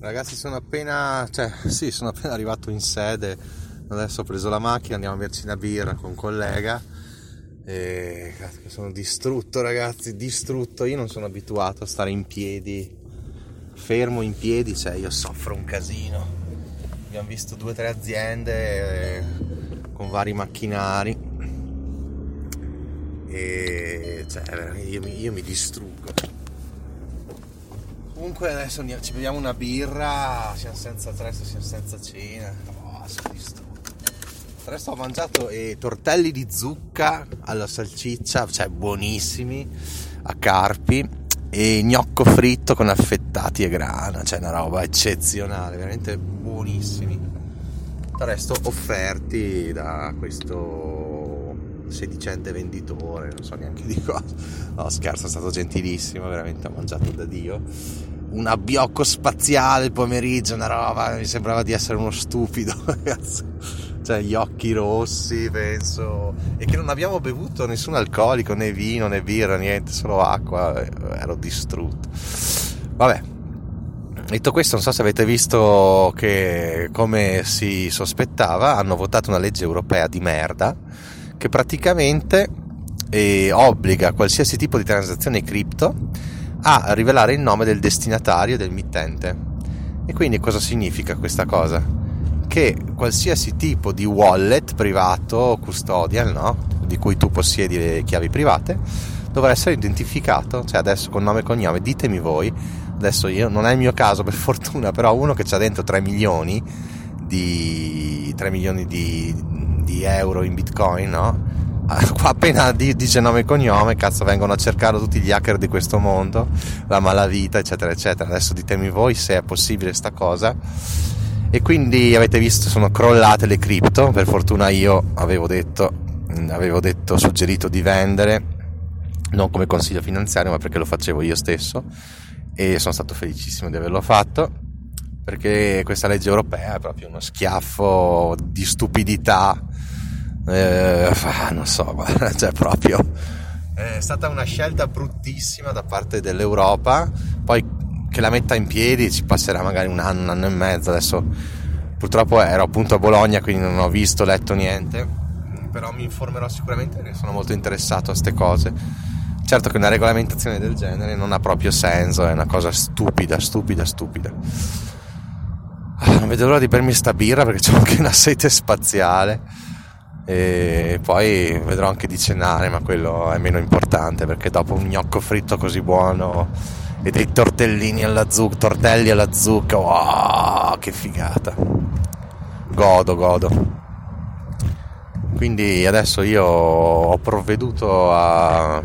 Ragazzi sono appena, cioè sì, sono appena arrivato in sede. Adesso ho preso la macchina, andiamo a berci una birra con un collega. E sono distrutto ragazzi, distrutto. Io non sono abituato a stare in piedi fermo in piedi, cioè io soffro un casino. Abbiamo visto due o tre aziende eh, con vari macchinari e cioè, io, io mi distruggo. Comunque adesso ci beviamo una birra, siamo senza attrezzo, siamo senza cena. Oh, sono distrutto. Adesso ho mangiato eh, tortelli di zucca alla salsiccia, cioè buonissimi, a Carpi e gnocco fritto con affettati e grana, cioè una roba eccezionale, veramente buonissimi. Del resto offerti da questo sedicente venditore, non so neanche di cosa. No, scherzo, è stato gentilissimo, veramente ha mangiato da Dio. Un abbiocco spaziale il pomeriggio, una roba, mi sembrava di essere uno stupido, ragazzi cioè gli occhi rossi, penso, e che non abbiamo bevuto nessun alcolico, né vino, né birra, niente, solo acqua, ero distrutto. Vabbè, detto questo, non so se avete visto che, come si sospettava, hanno votato una legge europea di merda che praticamente eh, obbliga qualsiasi tipo di transazione cripto a rivelare il nome del destinatario del mittente. E quindi cosa significa questa cosa? che qualsiasi tipo di wallet privato o custodial, no? di cui tu possiedi le chiavi private, dovrà essere identificato, cioè adesso con nome e cognome, ditemi voi, adesso io non è il mio caso per fortuna, però uno che c'ha dentro 3 milioni di, 3 milioni di, di euro in bitcoin, no? appena dice nome e cognome, cazzo, vengono a cercare tutti gli hacker di questo mondo, la malavita, eccetera, eccetera. Adesso ditemi voi se è possibile sta cosa e quindi avete visto sono crollate le cripto per fortuna io avevo detto avevo detto suggerito di vendere non come consiglio finanziario ma perché lo facevo io stesso e sono stato felicissimo di averlo fatto perché questa legge europea è proprio uno schiaffo di stupidità eh, non so cioè proprio è stata una scelta bruttissima da parte dell'Europa poi che la metta in piedi ci passerà magari un anno, un anno e mezzo. Adesso purtroppo ero appunto a Bologna, quindi non ho visto, letto niente, però mi informerò sicuramente perché sono molto interessato a queste cose. Certo che una regolamentazione del genere non ha proprio senso, è una cosa stupida, stupida, stupida. Ah, non vedo l'ora di bermi sta birra perché c'è anche una sete spaziale e poi vedrò anche di cenare, ma quello è meno importante perché dopo un gnocco fritto così buono e dei tortellini alla zucca, tortelli alla zucca, wow, che figata. Godo, godo. Quindi adesso io ho provveduto a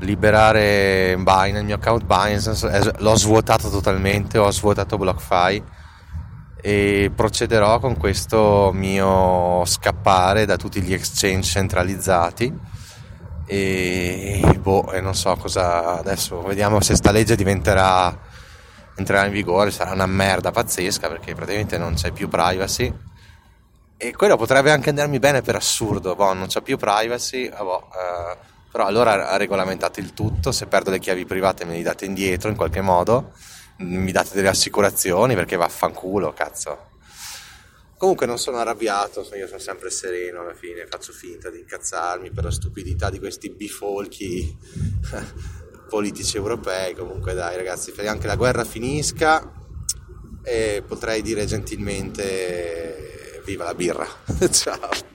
liberare Binance, il mio account Binance, l'ho svuotato totalmente, ho svuotato BlockFi e procederò con questo mio scappare da tutti gli exchange centralizzati. E boh, e non so cosa adesso vediamo se sta legge diventerà entrerà in vigore, sarà una merda pazzesca perché praticamente non c'è più privacy. E quello potrebbe anche andarmi bene per assurdo, boh, non c'è più privacy, ah, boh, eh, però allora ha regolamentato il tutto, se perdo le chiavi private me le date indietro in qualche modo, mi date delle assicurazioni perché vaffanculo, cazzo Comunque non sono arrabbiato, io sono sempre sereno alla fine, faccio finta di incazzarmi per la stupidità di questi bifolchi politici europei. Comunque dai ragazzi, speriamo che la guerra finisca e potrei dire gentilmente viva la birra. Ciao.